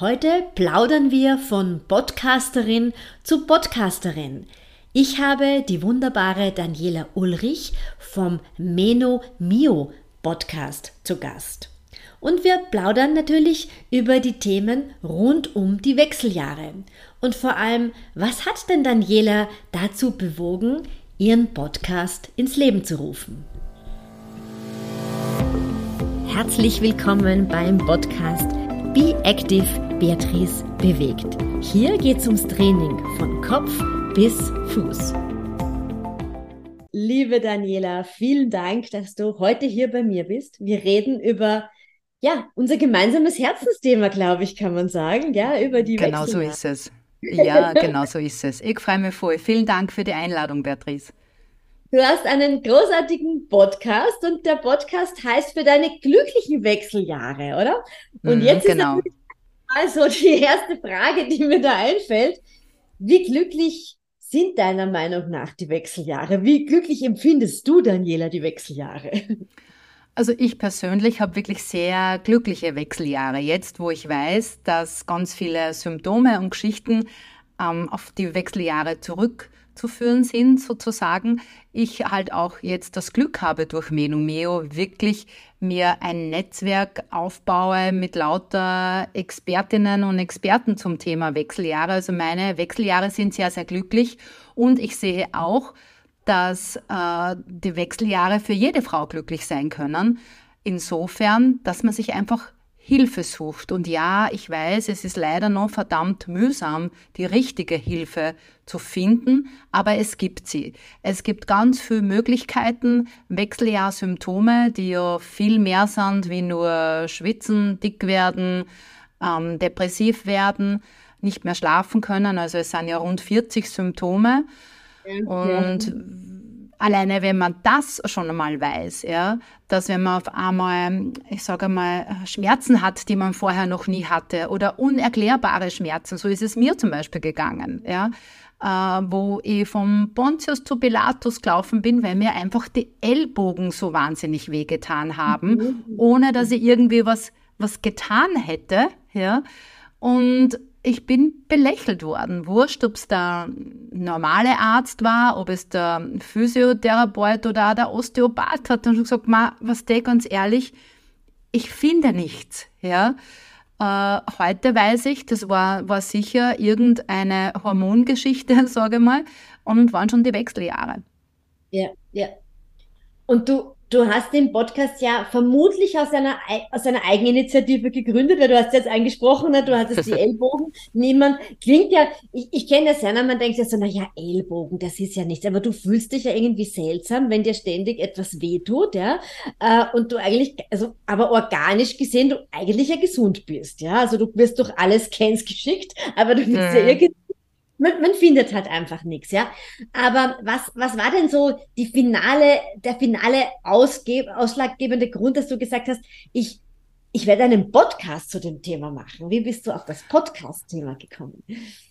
Heute plaudern wir von Podcasterin zu Podcasterin. Ich habe die wunderbare Daniela Ulrich vom Meno Mio Podcast zu Gast. Und wir plaudern natürlich über die Themen rund um die Wechseljahre. Und vor allem, was hat denn Daniela dazu bewogen, ihren Podcast ins Leben zu rufen? Herzlich willkommen beim Podcast Be Active Beatrice bewegt. Hier geht es ums Training von Kopf bis Fuß. Liebe Daniela, vielen Dank, dass du heute hier bei mir bist. Wir reden über ja, unser gemeinsames Herzensthema, glaube ich, kann man sagen, ja, über die Genau so ist es. Ja, genau so ist es. Ich freue mich voll. Vielen Dank für die Einladung, Beatrice. Du hast einen großartigen Podcast und der Podcast heißt für deine glücklichen Wechseljahre, oder? Und Mhm, jetzt ist genau. natürlich also die erste Frage, die mir da einfällt. Wie glücklich sind deiner Meinung nach die Wechseljahre? Wie glücklich empfindest du, Daniela, die Wechseljahre? Also ich persönlich habe wirklich sehr glückliche Wechseljahre. Jetzt, wo ich weiß, dass ganz viele Symptome und Geschichten ähm, auf die Wechseljahre zurückzuführen sind, sozusagen. Ich halt auch jetzt das Glück habe, durch Menu Meo wirklich mir ein Netzwerk aufbaue mit lauter Expertinnen und Experten zum Thema Wechseljahre. Also meine Wechseljahre sind sehr, sehr glücklich und ich sehe auch, dass äh, die Wechseljahre für jede Frau glücklich sein können. Insofern, dass man sich einfach Hilfe sucht. Und ja, ich weiß, es ist leider noch verdammt mühsam, die richtige Hilfe zu finden, aber es gibt sie. Es gibt ganz viele Möglichkeiten, Wechseljahrsymptome, die ja viel mehr sind wie nur schwitzen, dick werden, ähm, depressiv werden, nicht mehr schlafen können. Also es sind ja rund 40 Symptome. Und alleine, wenn man das schon einmal weiß, ja, dass wenn man auf einmal, ich sage mal, Schmerzen hat, die man vorher noch nie hatte oder unerklärbare Schmerzen, so ist es mir zum Beispiel gegangen, ja, äh, wo ich vom Pontius zu Pilatus gelaufen bin, weil mir einfach die Ellbogen so wahnsinnig wehgetan haben, ohne dass ich irgendwie was, was getan hätte, ja, und ich bin belächelt worden. Wurscht, ob es der normale Arzt war, ob es der Physiotherapeut oder der Osteopath hat und gesagt, ma, was der ganz ehrlich, ich finde nichts. Ja? Äh, heute weiß ich, das war, war sicher irgendeine Hormongeschichte, sage ich mal, und waren schon die Wechseljahre. Ja, ja. Und du, du hast den Podcast ja vermutlich aus einer, Ei- aus einer Eigeninitiative gegründet, weil du hast jetzt angesprochen, ne, du hattest die Ellbogen. Niemand, klingt ja, ich, ich kenne das ja, ne, man denkt ja so, na ja, Ellbogen, das ist ja nichts, aber du fühlst dich ja irgendwie seltsam, wenn dir ständig etwas wehtut, ja, äh, und du eigentlich, also, aber organisch gesehen, du eigentlich ja gesund bist, ja, also du wirst durch alle Scans geschickt, aber du bist ja Mhm. irgendwie man, man findet halt einfach nichts, ja. Aber was, was war denn so die finale, der finale ausgeb, ausschlaggebende Grund, dass du gesagt hast, ich, ich werde einen Podcast zu dem Thema machen? Wie bist du auf das Podcast-Thema gekommen?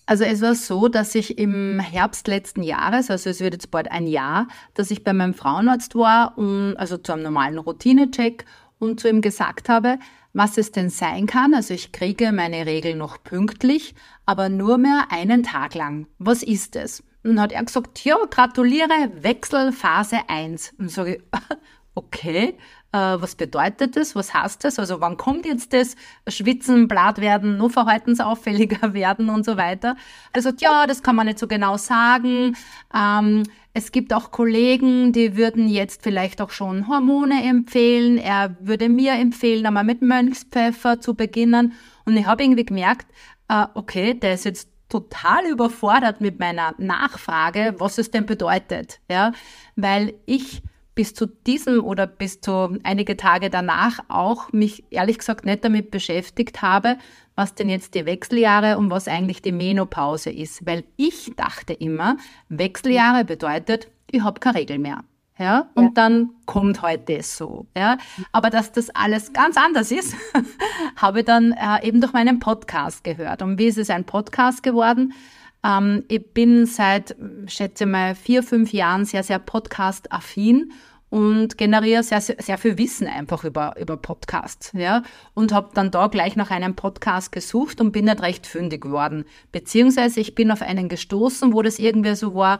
Also es war so, dass ich im Herbst letzten Jahres, also es wird jetzt bald ein Jahr, dass ich bei meinem Frauenarzt war, und, also zu einem normalen Routinecheck und zu ihm gesagt habe, was es denn sein kann. Also ich kriege meine Regel noch pünktlich, aber nur mehr einen Tag lang. Was ist es? Und hat er gesagt, ja, gratuliere, Wechselphase 1. Und sage ich, okay, äh, was bedeutet das? Was heißt das? Also wann kommt jetzt das? Schwitzen, blatt werden, nur verhaltensauffälliger werden und so weiter. Also ja, das kann man nicht so genau sagen. Ähm, es gibt auch Kollegen, die würden jetzt vielleicht auch schon Hormone empfehlen. Er würde mir empfehlen, einmal mit Mönchspfeffer zu beginnen. Und ich habe irgendwie gemerkt, äh, okay, der ist jetzt total überfordert mit meiner Nachfrage, was es denn bedeutet, ja, weil ich bis zu diesem oder bis zu einige Tage danach auch mich ehrlich gesagt nicht damit beschäftigt habe, was denn jetzt die Wechseljahre und was eigentlich die Menopause ist, weil ich dachte immer, Wechseljahre bedeutet, ich habe keine Regel mehr. Ja, und Ja. dann kommt heute das so. Ja, aber dass das alles ganz anders ist, habe ich dann äh, eben durch meinen Podcast gehört. Und wie ist es ein Podcast geworden? Ähm, ich bin seit, schätze mal, vier, fünf Jahren sehr, sehr podcast-affin und generiere sehr, sehr, viel Wissen einfach über, über Podcasts. Ja? Und habe dann da gleich nach einem Podcast gesucht und bin nicht recht fündig geworden. Beziehungsweise ich bin auf einen gestoßen, wo das irgendwie so war,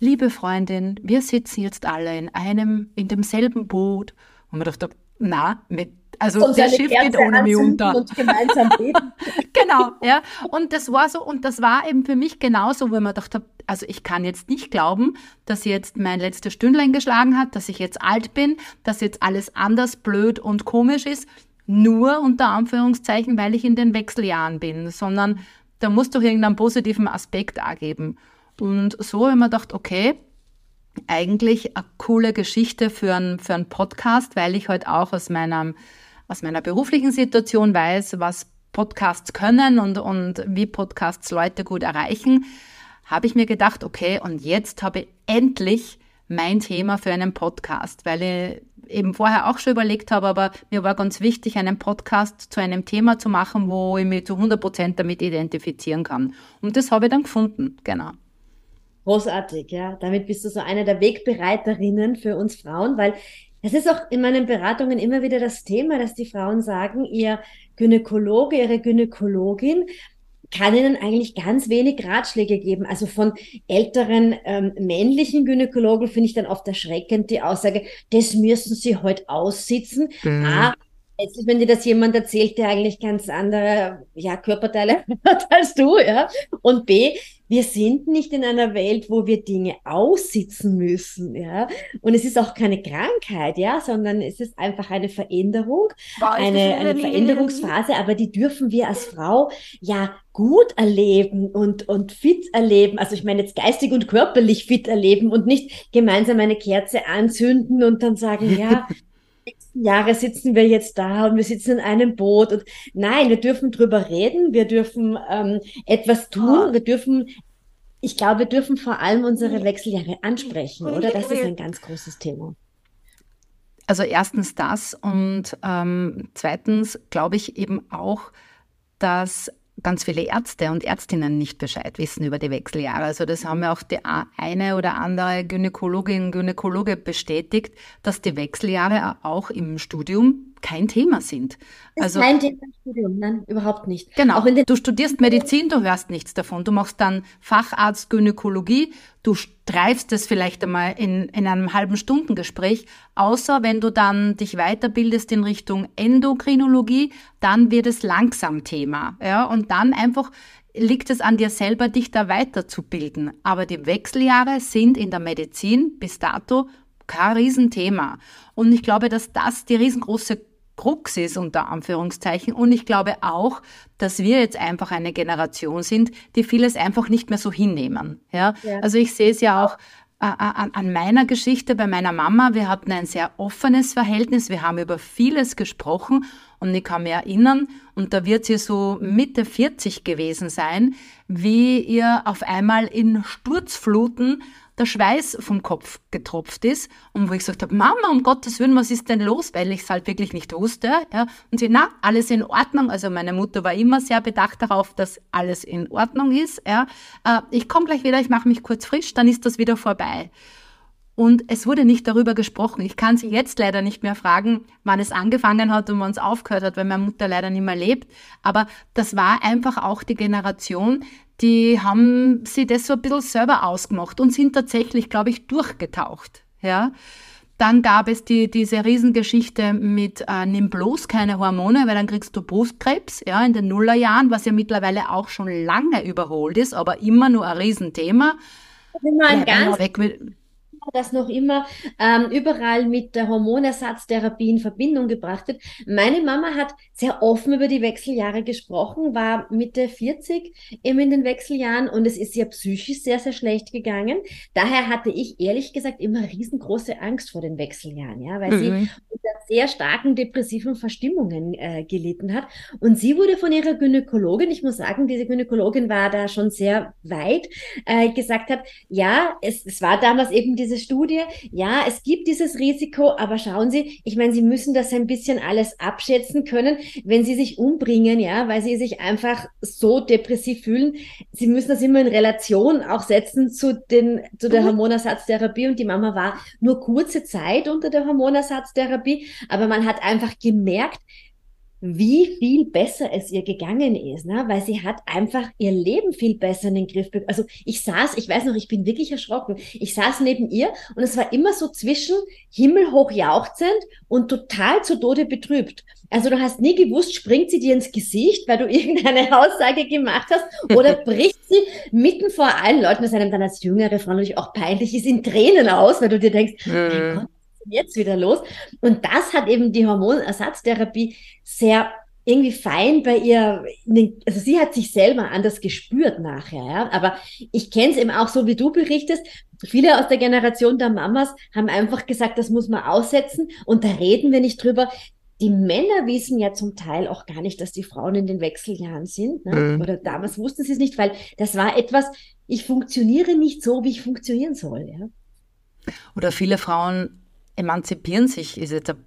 liebe Freundin, wir sitzen jetzt alle in einem, in demselben Boot. Und man dachte, na, mit also der Schiff Kerze geht ohne mich unter. Und gemeinsam beten. genau, ja. Und das war so, und das war eben für mich genauso, wo ich mir gedacht habe, also ich kann jetzt nicht glauben, dass jetzt mein letztes Stündlein geschlagen hat, dass ich jetzt alt bin, dass jetzt alles anders blöd und komisch ist, nur unter Anführungszeichen, weil ich in den Wechseljahren bin, sondern da muss doch irgendeinen positiven Aspekt auch geben. Und so habe ich mir gedacht, okay, eigentlich eine coole Geschichte für einen, für einen Podcast, weil ich halt auch aus meinem aus meiner beruflichen Situation weiß, was Podcasts können und, und wie Podcasts Leute gut erreichen, habe ich mir gedacht, okay, und jetzt habe ich endlich mein Thema für einen Podcast, weil ich eben vorher auch schon überlegt habe, aber mir war ganz wichtig, einen Podcast zu einem Thema zu machen, wo ich mich zu 100 Prozent damit identifizieren kann. Und das habe ich dann gefunden, genau. Großartig, ja. Damit bist du so eine der Wegbereiterinnen für uns Frauen, weil es ist auch in meinen Beratungen immer wieder das Thema, dass die Frauen sagen, ihr Gynäkologe, ihre Gynäkologin kann ihnen eigentlich ganz wenig Ratschläge geben. Also von älteren ähm, männlichen Gynäkologen finde ich dann oft erschreckend die Aussage, das müssen sie heute aussitzen. Mhm. Ah, Letztlich, wenn dir das jemand erzählt, der eigentlich ganz andere ja, Körperteile hat als du, ja. Und B, wir sind nicht in einer Welt, wo wir Dinge aussitzen müssen, ja. Und es ist auch keine Krankheit, ja, sondern es ist einfach eine Veränderung, Boah, eine, eine Veränderungsphase, aber die dürfen wir als Frau ja gut erleben und, und fit erleben. Also ich meine jetzt geistig und körperlich fit erleben und nicht gemeinsam eine Kerze anzünden und dann sagen, ja, nächsten Jahre sitzen wir jetzt da und wir sitzen in einem Boot. Und nein, wir dürfen drüber reden, wir dürfen ähm, etwas tun, wir dürfen, ich glaube, wir dürfen vor allem unsere Wechseljahre ansprechen, oder? Das ist ein ganz großes Thema. Also erstens das und ähm, zweitens glaube ich eben auch, dass ganz viele Ärzte und Ärztinnen nicht Bescheid wissen über die Wechseljahre. Also das haben ja auch die eine oder andere Gynäkologin, Gynäkologe bestätigt, dass die Wechseljahre auch im Studium kein Thema sind. Also, kein Thema im Studium, nein, überhaupt nicht. Genau. du studierst Medizin, du hörst nichts davon. Du machst dann Facharzt Gynäkologie, du streifst es vielleicht einmal in, in einem halben Stundengespräch, außer wenn du dann dich weiterbildest in Richtung Endokrinologie, dann wird es langsam Thema. Ja, und dann einfach liegt es an dir selber, dich da weiterzubilden. Aber die Wechseljahre sind in der Medizin bis dato kein Riesenthema. Und ich glaube, dass das die riesengroße Krux ist, unter Anführungszeichen. Und ich glaube auch, dass wir jetzt einfach eine Generation sind, die vieles einfach nicht mehr so hinnehmen. Ja? ja. Also ich sehe es ja auch äh, äh, an, an meiner Geschichte bei meiner Mama. Wir hatten ein sehr offenes Verhältnis. Wir haben über vieles gesprochen. Und ich kann mich erinnern, und da wird sie so Mitte 40 gewesen sein, wie ihr auf einmal in Sturzfluten der Schweiß vom Kopf getropft ist und wo ich gesagt habe, Mama, um Gottes Willen, was ist denn los? Weil ich es halt wirklich nicht wusste. Ja. Und sie, na, alles in Ordnung. Also meine Mutter war immer sehr bedacht darauf, dass alles in Ordnung ist. Ja. Äh, ich komme gleich wieder, ich mache mich kurz frisch, dann ist das wieder vorbei. Und es wurde nicht darüber gesprochen. Ich kann sie jetzt leider nicht mehr fragen, wann es angefangen hat und wann es aufgehört hat, weil meine Mutter leider nicht mehr lebt. Aber das war einfach auch die Generation, die haben sie das so ein bisschen selber ausgemacht und sind tatsächlich, glaube ich, durchgetaucht. Ja. Dann gab es die, diese Riesengeschichte mit äh, nimm bloß keine Hormone, weil dann kriegst du Brustkrebs, ja, in den Nullerjahren, was ja mittlerweile auch schon lange überholt ist, aber immer nur ein Riesenthema. Immer ein ganz weg mit, das noch immer ähm, überall mit der Hormonersatztherapie in Verbindung gebracht wird. Meine Mama hat sehr offen über die Wechseljahre gesprochen, war Mitte 40 eben in den Wechseljahren und es ist ihr psychisch sehr, sehr schlecht gegangen. Daher hatte ich ehrlich gesagt immer riesengroße Angst vor den Wechseljahren, ja, weil mhm. sie unter sehr starken depressiven Verstimmungen äh, gelitten hat. Und sie wurde von ihrer Gynäkologin, ich muss sagen, diese Gynäkologin war da schon sehr weit, äh, gesagt hat, ja, es, es war damals eben diese diese Studie, ja, es gibt dieses Risiko, aber schauen Sie, ich meine, Sie müssen das ein bisschen alles abschätzen können, wenn Sie sich umbringen, ja, weil Sie sich einfach so depressiv fühlen. Sie müssen das immer in Relation auch setzen zu den, zu der mhm. Hormonersatztherapie und die Mama war nur kurze Zeit unter der Hormonersatztherapie, aber man hat einfach gemerkt, wie viel besser es ihr gegangen ist, ne? weil sie hat einfach ihr Leben viel besser in den Griff bekommen. Also ich saß, ich weiß noch, ich bin wirklich erschrocken. Ich saß neben ihr und es war immer so zwischen himmelhoch jauchzend und total zu Tode betrübt. Also du hast nie gewusst, springt sie dir ins Gesicht, weil du irgendeine Aussage gemacht hast, oder bricht sie mitten vor allen Leuten, das einem dann als jüngere Frau natürlich auch peinlich ist, in Tränen aus, weil du dir denkst, mhm. mein Gott, jetzt wieder los? Und das hat eben die Hormonersatztherapie sehr irgendwie fein bei ihr, also sie hat sich selber anders gespürt nachher, ja. Aber ich kenne es eben auch so, wie du berichtest. Viele aus der Generation der Mamas haben einfach gesagt, das muss man aussetzen und da reden wir nicht drüber. Die Männer wissen ja zum Teil auch gar nicht, dass die Frauen in den Wechseljahren sind. Ne? Mhm. Oder damals wussten sie es nicht, weil das war etwas, ich funktioniere nicht so, wie ich funktionieren soll. Ja? Oder viele Frauen emanzipieren sich, ist jetzt eine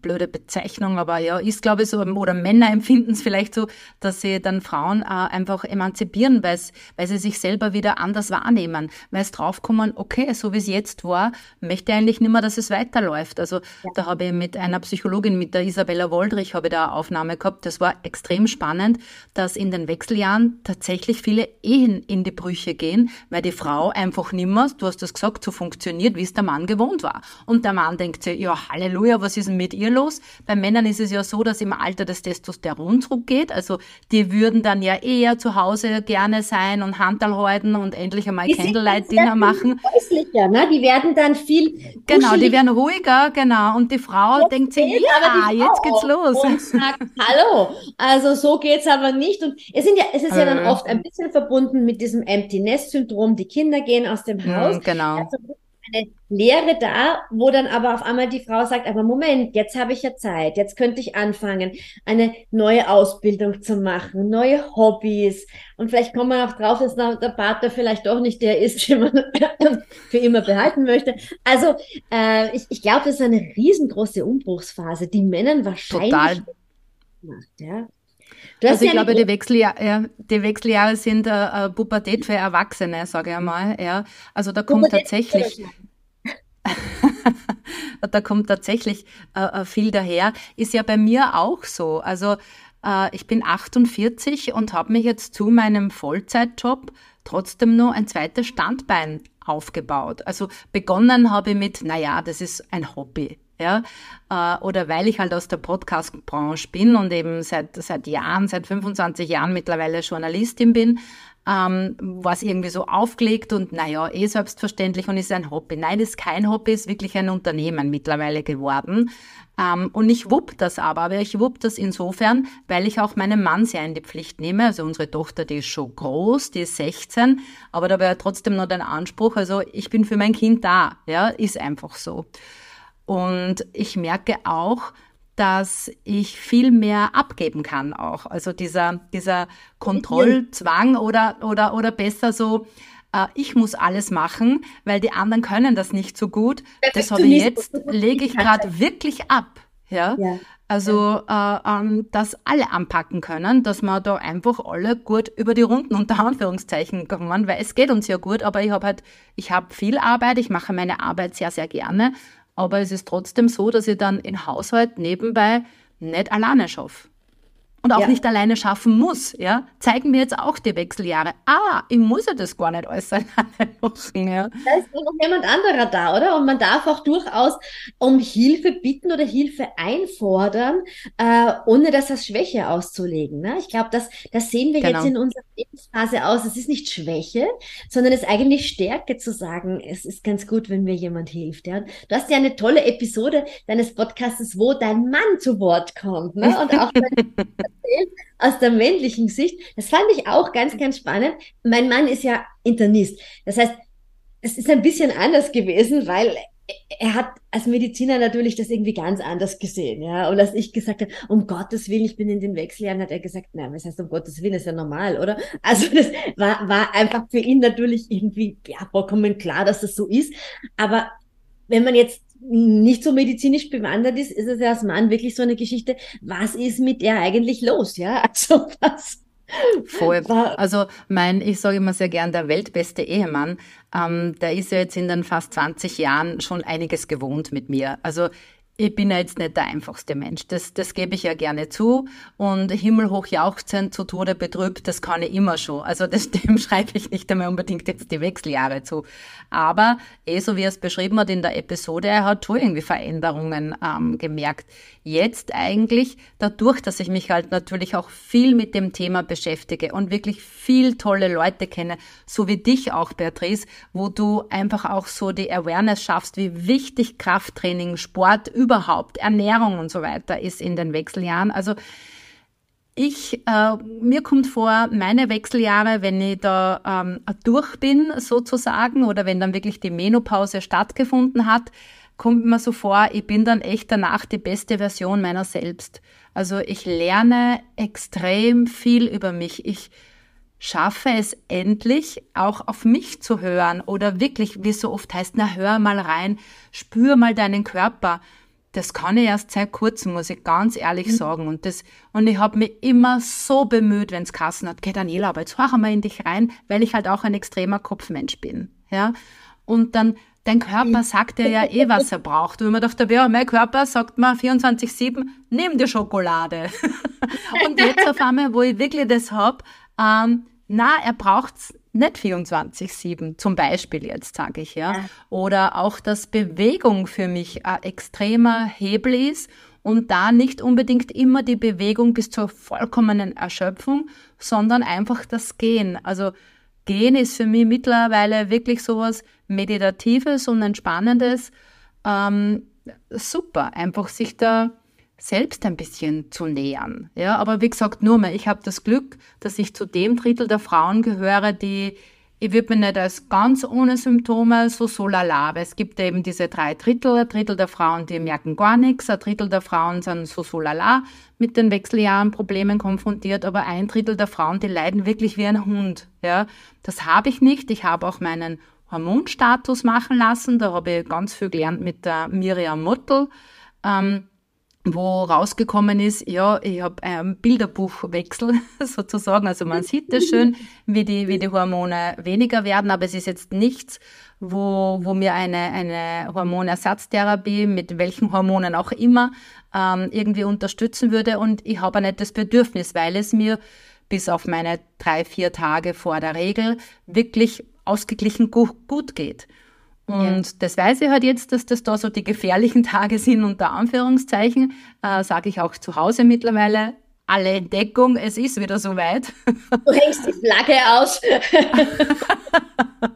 blöde Bezeichnung, aber ja, ist glaube ich so, oder Männer empfinden es vielleicht so, dass sie dann Frauen äh, einfach emanzipieren, weil sie sich selber wieder anders wahrnehmen, weil sie draufkommen, okay, so wie es jetzt war, möchte ich eigentlich nicht mehr, dass es weiterläuft. Also ja. da habe ich mit einer Psychologin, mit der Isabella Woldrich, habe ich da eine Aufnahme gehabt. Das war extrem spannend, dass in den Wechseljahren tatsächlich viele Ehen in die Brüche gehen, weil die Frau einfach nimmer, du hast das gesagt, so funktioniert, wie es der Mann gewohnt war. Und der Mann denkt sich, ja, Halleluja, was ist denn mit ihr los? Bei Männern ist es ja so, dass im Alter das Testosteron zurückgeht. Also die würden dann ja eher zu Hause gerne sein und Handel halten und endlich einmal Candlelight-Dinner machen. Häuslicher, ne? Die werden dann viel. Genau, die werden ruhiger, genau. Und die Frau jetzt denkt sich, ja, jetzt geht's los. Und sagt, hallo. Also so geht's aber nicht. Und es, sind ja, es ist ja dann oft ein bisschen verbunden mit diesem Empty Nest Syndrom. Die Kinder gehen aus dem hm, Haus. genau. Also eine Lehre da, wo dann aber auf einmal die Frau sagt, aber Moment, jetzt habe ich ja Zeit, jetzt könnte ich anfangen, eine neue Ausbildung zu machen, neue Hobbys. Und vielleicht kommt man auch drauf, dass der Partner vielleicht doch nicht der ist, den man für immer behalten möchte. Also äh, ich, ich glaube, das ist eine riesengroße Umbruchsphase, die Männern wahrscheinlich Total. macht. Ja? Also ich glaube, die Wechseljahre, die Wechseljahre sind äh, Pubertät für Erwachsene, sage ich einmal. Ja. Also da kommt Pubertät tatsächlich. da kommt tatsächlich äh, äh, viel daher. Ist ja bei mir auch so. Also äh, ich bin 48 und habe mich jetzt zu meinem Vollzeitjob trotzdem nur ein zweites Standbein aufgebaut. Also begonnen habe ich mit, naja, das ist ein Hobby ja, äh, oder weil ich halt aus der Podcast-Branche bin und eben seit, seit Jahren, seit 25 Jahren mittlerweile Journalistin bin, ähm, war es irgendwie so aufgelegt und naja, eh selbstverständlich und ist ein Hobby. Nein, ist kein Hobby, ist wirklich ein Unternehmen mittlerweile geworden. Ähm, und ich wupp das aber, aber ich wupp das insofern, weil ich auch meinen Mann sehr in die Pflicht nehme. Also unsere Tochter, die ist schon groß, die ist 16, aber da wäre trotzdem noch den Anspruch, also ich bin für mein Kind da, ja, ist einfach so. Und ich merke auch, dass ich viel mehr abgeben kann auch. Also dieser, dieser Kontrollzwang oder, oder, oder besser so, äh, ich muss alles machen, weil die anderen können das nicht so gut. Das habe ich jetzt, lege ich gerade wirklich ab. Ja. ja. Also, äh, ähm, dass alle anpacken können, dass wir da einfach alle gut über die Runden unter Anführungszeichen kommen, weil es geht uns ja gut, aber ich habe halt, ich habe viel Arbeit, ich mache meine Arbeit sehr, sehr gerne aber es ist trotzdem so, dass ich dann in Haushalt nebenbei nicht alleine schaffe und auch ja. nicht alleine schaffen muss, ja, zeigen mir jetzt auch die Wechseljahre. Ah, ich muss ja das gar nicht alles alleine machen, ja. Da ist noch jemand anderer da, oder? Und man darf auch durchaus um Hilfe bitten oder Hilfe einfordern, äh, ohne das als Schwäche auszulegen. Ne? Ich glaube, das, das sehen wir genau. jetzt in unserer Lebensphase aus. Es ist nicht Schwäche, sondern es ist eigentlich Stärke zu sagen, es ist ganz gut, wenn mir jemand hilft. Ja? Du hast ja eine tolle Episode deines Podcasts, wo dein Mann zu Wort kommt. Ne? Und auch aus der männlichen Sicht. Das fand ich auch ganz, ganz spannend. Mein Mann ist ja Internist. Das heißt, es ist ein bisschen anders gewesen, weil er hat als Mediziner natürlich das irgendwie ganz anders gesehen, ja. Und als ich gesagt habe, um Gottes Willen, ich bin in den Wechseljahren, hat er gesagt, na, was heißt um Gottes Willen, ist ja normal, oder? Also das war, war einfach für ihn natürlich irgendwie, ja, vollkommen klar, dass das so ist. Aber wenn man jetzt nicht so medizinisch bewandert ist, ist es ja als Mann wirklich so eine Geschichte, was ist mit der eigentlich los, ja? Also was, Voll. Also mein, ich sage immer sehr gern, der weltbeste Ehemann, ähm, der ist ja jetzt in den fast 20 Jahren schon einiges gewohnt mit mir. Also ich bin ja jetzt nicht der einfachste Mensch. Das, das gebe ich ja gerne zu. Und himmelhoch jauchzend, zu Tode betrübt, das kann ich immer schon. Also das, dem schreibe ich nicht einmal unbedingt jetzt die Wechseljahre zu. Aber eh so wie er es beschrieben hat in der Episode, er hat schon irgendwie Veränderungen ähm, gemerkt. Jetzt eigentlich, dadurch, dass ich mich halt natürlich auch viel mit dem Thema beschäftige und wirklich viel tolle Leute kenne, so wie dich auch, Beatrice, wo du einfach auch so die Awareness schaffst, wie wichtig Krafttraining, Sport, überhaupt, Ernährung und so weiter ist in den Wechseljahren. Also ich, äh, mir kommt vor, meine Wechseljahre, wenn ich da ähm, durch bin sozusagen oder wenn dann wirklich die Menopause stattgefunden hat, kommt mir so vor, ich bin dann echt danach die beste Version meiner selbst. Also ich lerne extrem viel über mich. Ich schaffe es endlich, auch auf mich zu hören oder wirklich, wie es so oft heißt, na hör mal rein, spür mal deinen Körper das kann ich erst seit kurzem, muss ich ganz ehrlich mhm. sagen. Und, das, und ich habe mich immer so bemüht, wenn es Kassen hat, okay, Daniela, aber jetzt horchen wir in dich rein, weil ich halt auch ein extremer Kopfmensch bin. Ja? Und dann, dein Körper mhm. sagt dir ja eh, was er braucht. Und man dachte, ja, mein Körper sagt mir 24-7, nimm die Schokolade. und jetzt auf einmal, wo ich wirklich das hab, ähm, na, er braucht's nicht 24-7, zum Beispiel jetzt sage ich, ja. ja. Oder auch, dass Bewegung für mich ein extremer Hebel ist und da nicht unbedingt immer die Bewegung bis zur vollkommenen Erschöpfung, sondern einfach das Gehen. Also Gehen ist für mich mittlerweile wirklich sowas Meditatives und Entspannendes. Ähm, super, einfach sich da selbst ein bisschen zu nähern. Ja, aber wie gesagt, nur mehr, ich habe das Glück, dass ich zu dem Drittel der Frauen gehöre, die ich würde mir nicht als ganz ohne Symptome so so lala, aber es gibt eben diese drei Drittel, ein Drittel der Frauen, die merken gar nichts, ein Drittel der Frauen sind so so lala mit den Wechseljahren Problemen konfrontiert, aber ein Drittel der Frauen, die leiden wirklich wie ein Hund. Ja, das habe ich nicht. Ich habe auch meinen Hormonstatus machen lassen, da habe ich ganz viel gelernt mit der Miriam Mottel. Ähm, wo rausgekommen ist, ja, ich habe einen Bilderbuchwechsel sozusagen. Also man sieht das schön, wie die, wie die Hormone weniger werden, aber es ist jetzt nichts, wo, wo mir eine, eine Hormonersatztherapie mit welchen Hormonen auch immer ähm, irgendwie unterstützen würde. Und ich habe nicht das Bedürfnis, weil es mir bis auf meine drei, vier Tage vor der Regel wirklich ausgeglichen gut geht. Und ja. das weiß ich halt jetzt, dass das da so die gefährlichen Tage sind, unter Anführungszeichen. Äh, Sage ich auch zu Hause mittlerweile. Alle Entdeckung, es ist wieder soweit. Du hängst die Flagge aus.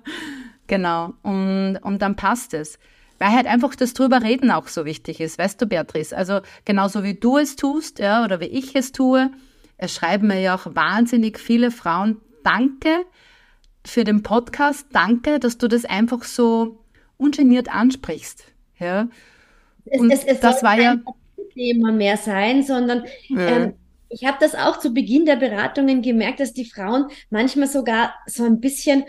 genau. Und, und dann passt es. Weil halt einfach das drüber reden auch so wichtig ist, weißt du, Beatrice? Also genauso wie du es tust, ja, oder wie ich es tue, es schreiben mir ja auch wahnsinnig viele Frauen, danke, für den Podcast. Danke, dass du das einfach so ungeniert ansprichst. Ja. Und es, es, es das war ja Thema mehr sein, sondern ja. ähm, ich habe das auch zu Beginn der Beratungen gemerkt, dass die Frauen manchmal sogar so ein bisschen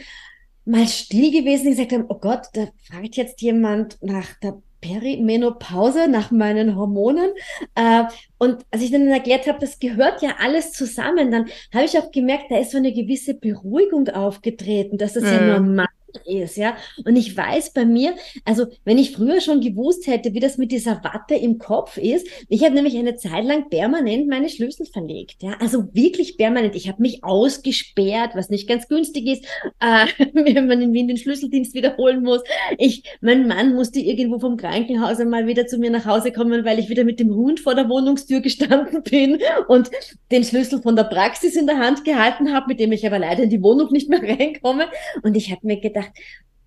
mal still gewesen und gesagt haben, oh Gott, da fragt jetzt jemand nach der Perimenopause nach meinen Hormonen. Äh, und als ich dann erklärt habe, das gehört ja alles zusammen, dann habe ich auch gemerkt, da ist so eine gewisse Beruhigung aufgetreten, dass das mhm. ja normal ist, ja. Und ich weiß bei mir, also wenn ich früher schon gewusst hätte, wie das mit dieser Watte im Kopf ist, ich habe nämlich eine Zeit lang permanent meine Schlüssel verlegt, ja. Also wirklich permanent. Ich habe mich ausgesperrt, was nicht ganz günstig ist, äh, wenn man in Wien den Schlüsseldienst wiederholen muss. Ich, mein Mann musste irgendwo vom Krankenhaus einmal wieder zu mir nach Hause kommen, weil ich wieder mit dem Hund vor der Wohnungstür gestanden bin und den Schlüssel von der Praxis in der Hand gehalten habe, mit dem ich aber leider in die Wohnung nicht mehr reinkomme. Und ich habe mir gedacht, gedacht,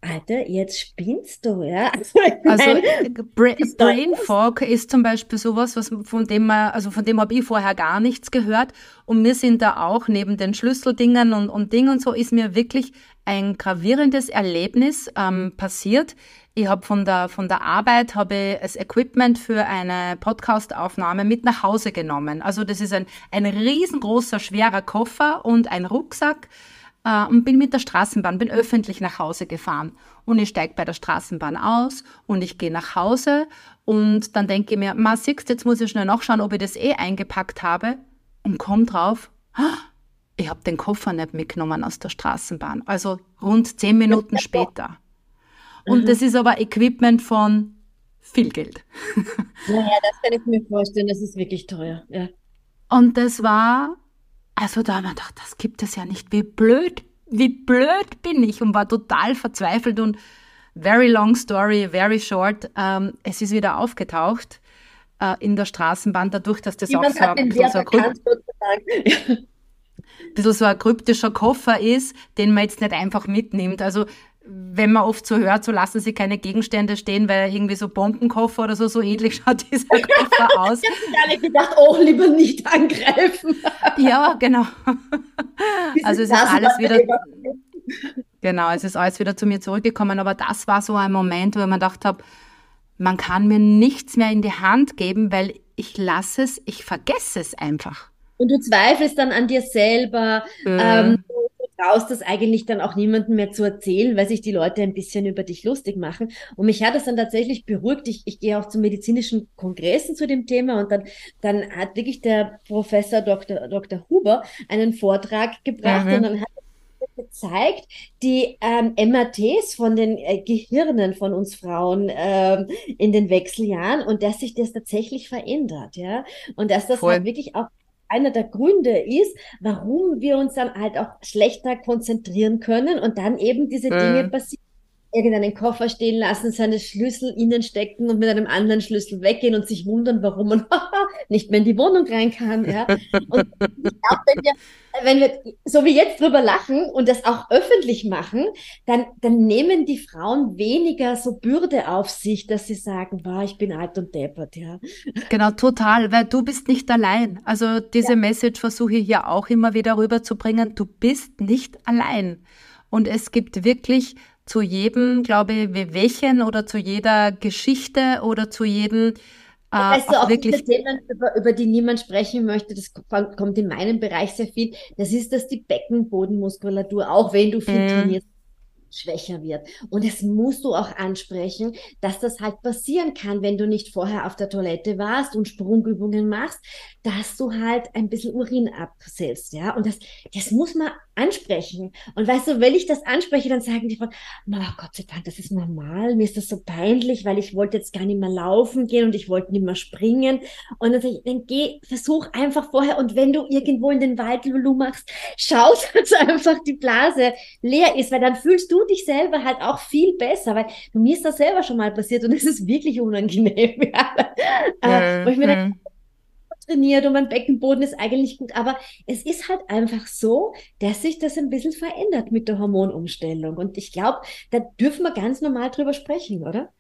Alter, jetzt spinnst du, ja. Also, also Bra Brain Fog ist zum Beispiel sowas, was von dem man, also von dem habe ich vorher gar nichts gehört. Und mir sind da auch neben den Schlüsseldingen und, und Dingen und so, ist mir wirklich ein gravierendes Erlebnis ähm, passiert. Ich habe von der, von der Arbeit habe das Equipment für eine Podcast-Aufnahme mit nach Hause genommen. Also das ist ein, ein riesengroßer, schwerer Koffer und ein Rucksack äh, und bin mit der Straßenbahn, bin öffentlich nach Hause gefahren. Und ich steige bei der Straßenbahn aus und ich gehe nach Hause und dann denke ich mir, ma siehst, jetzt muss ich schnell nachschauen, ob ich das eh eingepackt habe und komm drauf, ich habe den Koffer nicht mitgenommen aus der Straßenbahn. Also rund zehn Minuten später. Und mhm. das ist aber Equipment von viel Geld. Naja, das kann ich mir vorstellen, das ist wirklich teuer. Ja. Und das war also da habe ich mir gedacht, das gibt es ja nicht. Wie blöd, wie blöd bin ich und war total verzweifelt und very long story, very short. Ähm, es ist wieder aufgetaucht äh, in der Straßenbahn, dadurch, dass das Jemand auch so, ein bisschen so, ein bisschen so ein kryptischer Koffer ist, den man jetzt nicht einfach mitnimmt. Also wenn man oft so hört, so lassen sie keine Gegenstände stehen, weil irgendwie so Bombenkoffer oder so, so ähnlich schaut dieser Koffer aus. ich habe gar nicht gedacht, oh, lieber nicht angreifen. ja, genau. also es ist alles wieder, genau, es ist alles wieder zu mir zurückgekommen, aber das war so ein Moment, wo ich mir gedacht habe, man kann mir nichts mehr in die Hand geben, weil ich lasse es, ich vergesse es einfach. Und du zweifelst dann an dir selber. Mhm. Ähm, traust das eigentlich dann auch niemandem mehr zu erzählen, weil sich die Leute ein bisschen über dich lustig machen. Und mich hat das dann tatsächlich beruhigt. Ich, ich gehe auch zu medizinischen Kongressen zu dem Thema und dann, dann hat wirklich der Professor Dr. Dr. Huber einen Vortrag gebracht mhm. und dann hat er gezeigt, die ähm, MRTs von den äh, Gehirnen von uns Frauen ähm, in den Wechseljahren und dass sich das tatsächlich verändert, ja. Und dass das halt wirklich auch einer der Gründe ist, warum wir uns dann halt auch schlechter konzentrieren können und dann eben diese Dinge mhm. passieren irgendeinen Koffer stehen lassen, seine Schlüssel innen stecken und mit einem anderen Schlüssel weggehen und sich wundern, warum man nicht mehr in die Wohnung rein kann. Ja? Und ich glaube, wenn wir, wenn wir so wie jetzt drüber lachen und das auch öffentlich machen, dann, dann nehmen die Frauen weniger so Bürde auf sich, dass sie sagen, wow, ich bin alt und deppert. Ja. Genau, total, weil du bist nicht allein. Also diese ja. Message versuche ich ja auch immer wieder rüberzubringen. Du bist nicht allein. Und es gibt wirklich zu jedem, glaube ich, Wehwehchen oder zu jeder Geschichte oder zu jedem weißt du, auch, auch wirklich Themen, über, über, die niemand sprechen möchte, das kommt in meinem Bereich sehr viel, das ist, dass die Beckenbodenmuskulatur, auch wenn du viel mm. trainierst, schwächer wird. Und das musst du auch ansprechen, dass das halt passieren kann, wenn du nicht vorher auf der Toilette warst und Sprungübungen machst, dass du halt ein bisschen Urin absetzt, ja. Und das, das muss man ansprechen. Und weißt du, wenn ich das anspreche, dann sagen die Frauen, na Gott sei Dank, das ist normal, mir ist das so peinlich, weil ich wollte jetzt gar nicht mehr laufen gehen und ich wollte nicht mehr springen. Und dann sage ich, dann geh, versuch einfach vorher und wenn du irgendwo in den Wald Lulu machst, schau, dass einfach die Blase leer ist, weil dann fühlst du dich selber halt auch viel besser, weil mir ist das selber schon mal passiert und es ist wirklich unangenehm. Ja. Äh, wo ich mir denke, trainiert und mein Beckenboden ist eigentlich gut. Aber es ist halt einfach so, dass sich das ein bisschen verändert mit der Hormonumstellung. Und ich glaube, da dürfen wir ganz normal drüber sprechen, oder?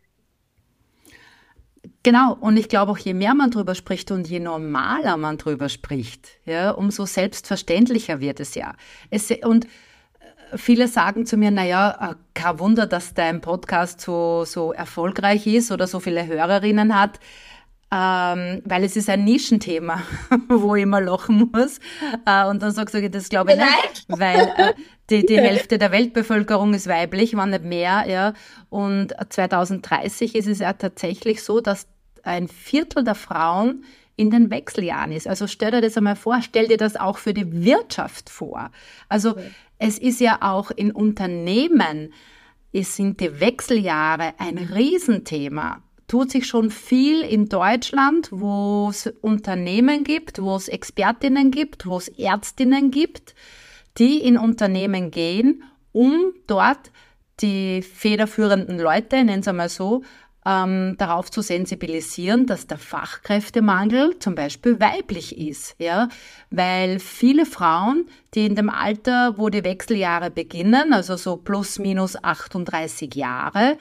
Genau, und ich glaube auch, je mehr man drüber spricht und je normaler man drüber spricht, ja, umso selbstverständlicher wird es ja. Es, und äh, viele sagen zu mir, naja, äh, kein Wunder, dass dein Podcast so, so erfolgreich ist oder so viele Hörerinnen hat ähm, weil es ist ein Nischenthema, wo ich immer lachen muss. Äh, und dann sagst du, das glaube ich nicht, weil äh, die, die Hälfte der Weltbevölkerung ist weiblich, wenn nicht mehr. Ja. Und 2030 ist es ja tatsächlich so, dass ein Viertel der Frauen in den Wechseljahren ist. Also stell dir das einmal vor, stell dir das auch für die Wirtschaft vor. Also okay. es ist ja auch in Unternehmen, es sind die Wechseljahre ein Riesenthema tut sich schon viel in Deutschland, wo es Unternehmen gibt, wo es Expertinnen gibt, wo es Ärztinnen gibt, die in Unternehmen gehen, um dort die federführenden Leute, nennen Sie mal so, ähm, darauf zu sensibilisieren, dass der Fachkräftemangel zum Beispiel weiblich ist, ja, weil viele Frauen, die in dem Alter, wo die Wechseljahre beginnen, also so plus minus 38 Jahre,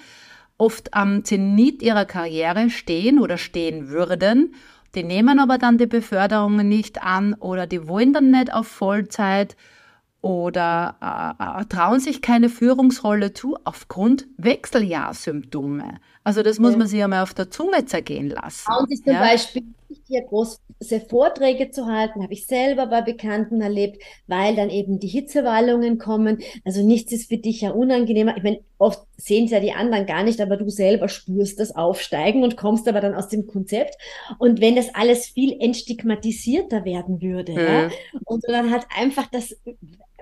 oft am Zenit ihrer Karriere stehen oder stehen würden, die nehmen aber dann die Beförderungen nicht an oder die wollen dann nicht auf Vollzeit oder äh, äh, trauen sich keine Führungsrolle zu aufgrund Wechseljahrsymptome. Also das muss man sich einmal auf der Zunge zergehen lassen. Trauen sich zum ja? Beispiel hier große Vorträge zu halten, habe ich selber bei Bekannten erlebt, weil dann eben die Hitzewallungen kommen. Also nichts ist für dich ja unangenehmer. Ich meine, oft sehen es ja die anderen gar nicht, aber du selber spürst das Aufsteigen und kommst aber dann aus dem Konzept. Und wenn das alles viel entstigmatisierter werden würde, mhm. ja, und dann halt einfach das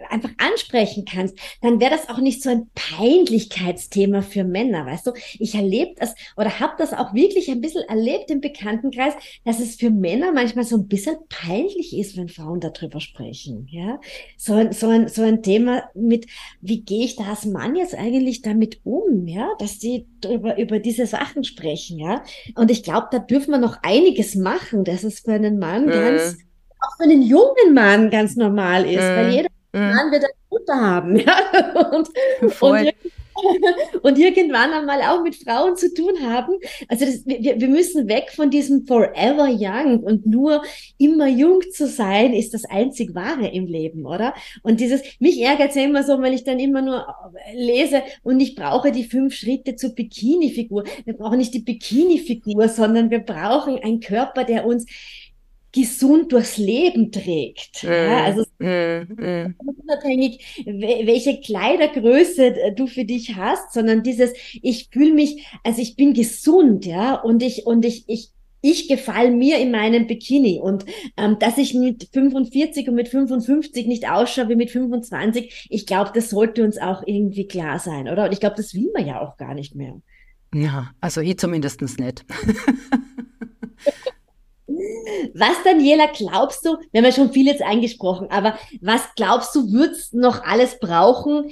einfach ansprechen kannst, dann wäre das auch nicht so ein Peinlichkeitsthema für Männer, weißt du? Ich erlebe das oder habe das auch wirklich ein bisschen erlebt im Bekanntenkreis, dass es für Männer manchmal so ein bisschen peinlich ist, wenn Frauen darüber sprechen, ja? So ein, so ein, so ein Thema mit, wie gehe ich da als Mann jetzt eigentlich damit um, ja? Dass die über, über diese Sachen sprechen, ja? Und ich glaube, da dürfen wir noch einiges machen, dass es für einen Mann mhm. ganz auch für einen jungen Mann ganz normal ist, mhm. weil jeder mhm. Mann wird eine Mutter haben. Ja? Und, und, und, irgendwann einmal auch mit Frauen zu tun haben. Also das, wir, wir müssen weg von diesem Forever Young und nur immer jung zu sein, ist das einzig Wahre im Leben, oder? Und dieses, mich ärgert es ja immer so, weil ich dann immer nur lese und ich brauche die fünf Schritte zur Bikini-Figur. Wir brauchen nicht die Bikini-Figur, sondern wir brauchen einen Körper, der uns gesund durchs Leben trägt. Mm, ja, also mm, mm. unabhängig, welche Kleidergröße du für dich hast, sondern dieses, ich fühle mich, also ich bin gesund, ja, und ich, und ich, ich, ich gefall mir in meinem Bikini und ähm, dass ich mit 45 und mit 55 nicht ausschaue wie mit 25, ich glaube, das sollte uns auch irgendwie klar sein, oder? Und ich glaube, das will man ja auch gar nicht mehr. Ja, also ich zumindest nicht. Was, Daniela, glaubst du, wir haben ja schon viel jetzt eingesprochen, aber was glaubst du, würdest noch alles brauchen,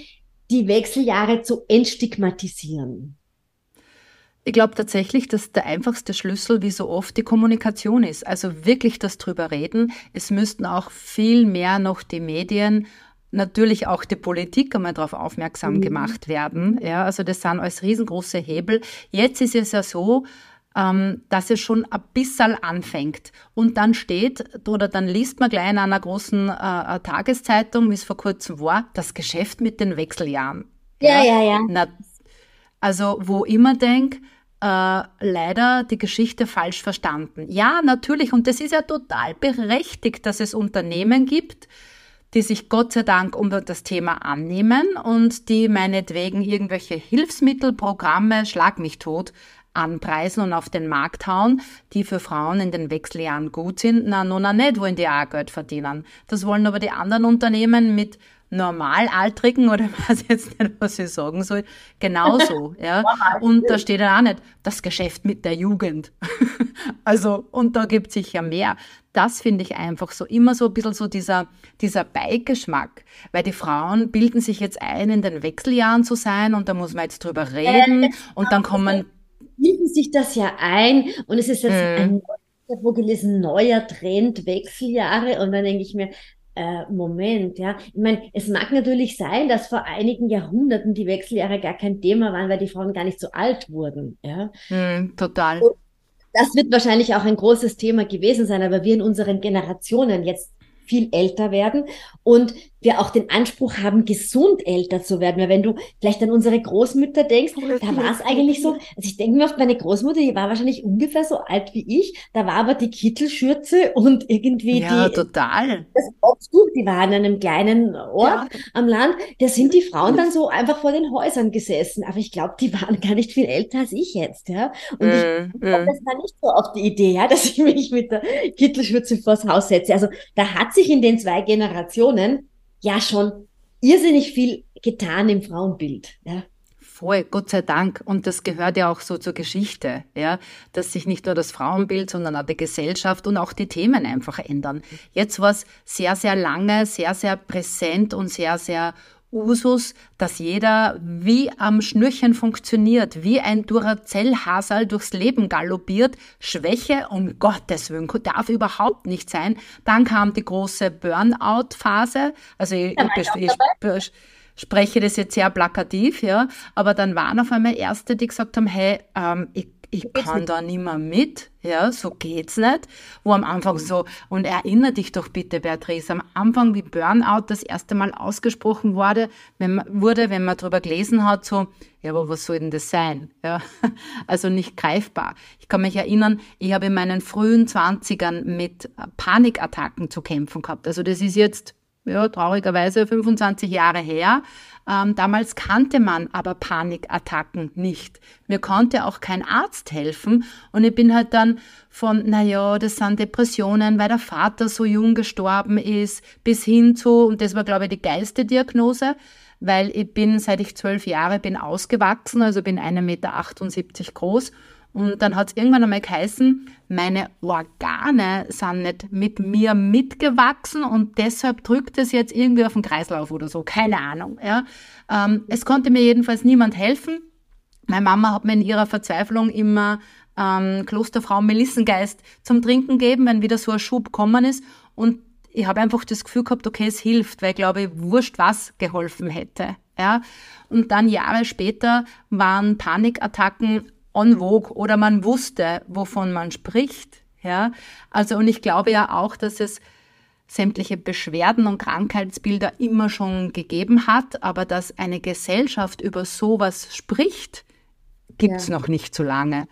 die Wechseljahre zu entstigmatisieren? Ich glaube tatsächlich, dass der einfachste Schlüssel wie so oft die Kommunikation ist. Also wirklich das drüber reden. Es müssten auch viel mehr noch die Medien natürlich auch die Politik einmal darauf aufmerksam mhm. gemacht werden. Ja, also das sind als riesengroße Hebel. Jetzt ist es ja so, ähm, dass es schon ein bisschen anfängt. Und dann steht, oder dann liest man gleich in einer großen äh, äh, Tageszeitung, wie es vor kurzem war, das Geschäft mit den Wechseljahren. Ja, ja, ja. ja. Na, also, wo immer denk, äh, leider die Geschichte falsch verstanden. Ja, natürlich, und das ist ja total berechtigt, dass es Unternehmen gibt, die sich Gott sei Dank um das Thema annehmen und die meinetwegen irgendwelche Hilfsmittelprogramme, schlag mich tot, anpreisen und auf den Markt hauen, die für Frauen in den Wechseljahren gut sind, na, nun nicht wollen die auch Geld verdienen. Das wollen aber die anderen Unternehmen mit Normalaltrigen oder weiß jetzt nicht, was ich sagen soll, genauso, ja. Und da steht ja auch nicht das Geschäft mit der Jugend. also, und da gibt es sicher mehr. Das finde ich einfach so, immer so ein bisschen so dieser, dieser Beigeschmack, weil die Frauen bilden sich jetzt ein, in den Wechseljahren zu sein und da muss man jetzt drüber reden und dann kommen bilden sich das ja ein und es ist jetzt mhm. ein, ich habe wo gelesen, neuer Trend, Wechseljahre und dann denke ich mir, äh, Moment, ja. Ich meine, es mag natürlich sein, dass vor einigen Jahrhunderten die Wechseljahre gar kein Thema waren, weil die Frauen gar nicht so alt wurden, ja. Mhm, total. Und das wird wahrscheinlich auch ein großes Thema gewesen sein, aber wir in unseren Generationen jetzt viel älter werden und wir auch den Anspruch haben, gesund älter zu werden. Weil wenn du vielleicht an unsere Großmütter denkst, da war es eigentlich so, also ich denke mir oft, meine Großmutter, die war wahrscheinlich ungefähr so alt wie ich, da war aber die Kittelschürze und irgendwie ja, die... total. Das Obstbuch, die war in einem kleinen Ort ja. am Land, da sind die Frauen dann so einfach vor den Häusern gesessen. Aber ich glaube, die waren gar nicht viel älter als ich jetzt, ja. Und mm, ich mm. das war nicht so auf die Idee, ja, dass ich mich mit der Kittelschürze vors Haus setze. Also da hat sich in den zwei Generationen ja schon irrsinnig viel getan im Frauenbild. Ja. Voll, Gott sei Dank. Und das gehört ja auch so zur Geschichte, ja, dass sich nicht nur das Frauenbild, sondern auch die Gesellschaft und auch die Themen einfach ändern. Jetzt war es sehr, sehr lange, sehr, sehr präsent und sehr, sehr Usus, dass jeder wie am Schnürchen funktioniert, wie ein Duracell-Hasal durchs Leben galoppiert. Schwäche, um Gottes Willen, darf überhaupt nicht sein. Dann kam die große Burnout-Phase. Also ich, ich, ich, spreche das jetzt sehr plakativ, ja, aber dann waren auf einmal Erste, die gesagt haben, hey, ähm, ich ich kann da nicht mehr mit, ja, so geht's nicht. Wo am Anfang so, und erinnere dich doch bitte, Beatrice, am Anfang, wie Burnout das erste Mal ausgesprochen wurde, wenn man, wurde, wenn man darüber gelesen hat, so, ja, aber was soll denn das sein? Ja, also nicht greifbar. Ich kann mich erinnern, ich habe in meinen frühen Zwanzigern mit Panikattacken zu kämpfen gehabt. Also das ist jetzt, ja, traurigerweise 25 Jahre her. Ähm, damals kannte man aber Panikattacken nicht. Mir konnte auch kein Arzt helfen und ich bin halt dann von, naja, das sind Depressionen, weil der Vater so jung gestorben ist, bis hin zu, und das war glaube ich die geilste Diagnose, weil ich bin, seit ich zwölf Jahre bin, ausgewachsen, also bin 1,78 Meter groß und dann hat es irgendwann einmal geheißen, meine Organe sind nicht mit mir mitgewachsen und deshalb drückt es jetzt irgendwie auf den Kreislauf oder so. Keine Ahnung. Ja. Ähm, es konnte mir jedenfalls niemand helfen. Meine Mama hat mir in ihrer Verzweiflung immer ähm, Klosterfrau Melissengeist zum Trinken gegeben, wenn wieder so ein Schub gekommen ist. Und ich habe einfach das Gefühl gehabt, okay, es hilft, weil ich glaube, wurscht was geholfen hätte. Ja. Und dann Jahre später waren Panikattacken en vogue oder man wusste, wovon man spricht. Ja, also und ich glaube ja auch, dass es sämtliche Beschwerden und Krankheitsbilder immer schon gegeben hat, aber dass eine Gesellschaft über sowas spricht, gibt es ja. noch nicht so lange.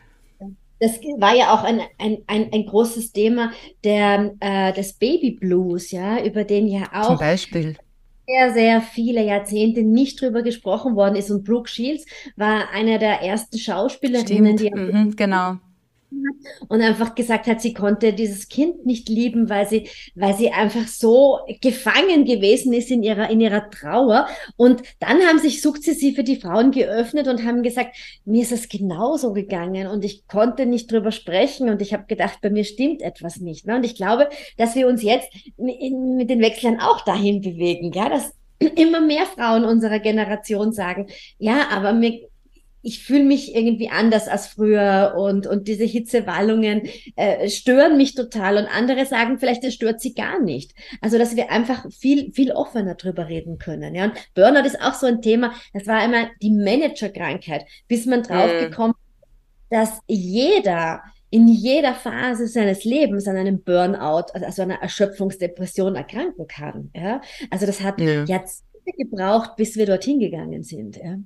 Das war ja auch ein, ein, ein, ein großes Thema der, äh, des Baby Blues, ja, über den ja auch Zum Beispiel sehr, sehr viele Jahrzehnte nicht drüber gesprochen worden ist. Und Brooke Shields war einer der ersten Schauspielerinnen, Stimmt. die mhm, genau und einfach gesagt hat, sie konnte dieses Kind nicht lieben, weil sie, weil sie einfach so gefangen gewesen ist in ihrer, in ihrer Trauer. Und dann haben sich sukzessive die Frauen geöffnet und haben gesagt, mir ist es genauso gegangen und ich konnte nicht drüber sprechen und ich habe gedacht, bei mir stimmt etwas nicht. Ne? Und ich glaube, dass wir uns jetzt mit den Wechseln auch dahin bewegen, ja, dass immer mehr Frauen unserer Generation sagen, ja, aber mir, ich fühle mich irgendwie anders als früher und, und diese Hitzewallungen äh, stören mich total und andere sagen vielleicht, es stört sie gar nicht. Also, dass wir einfach viel, viel offener drüber reden können. Ja, und Burnout ist auch so ein Thema. Das war immer die Managerkrankheit, bis man draufgekommen mhm. dass jeder in jeder Phase seines Lebens an einem Burnout, also einer Erschöpfungsdepression erkranken kann. Ja? Also das hat ja. Jahrzehnte gebraucht, bis wir dorthin gegangen sind. Ja?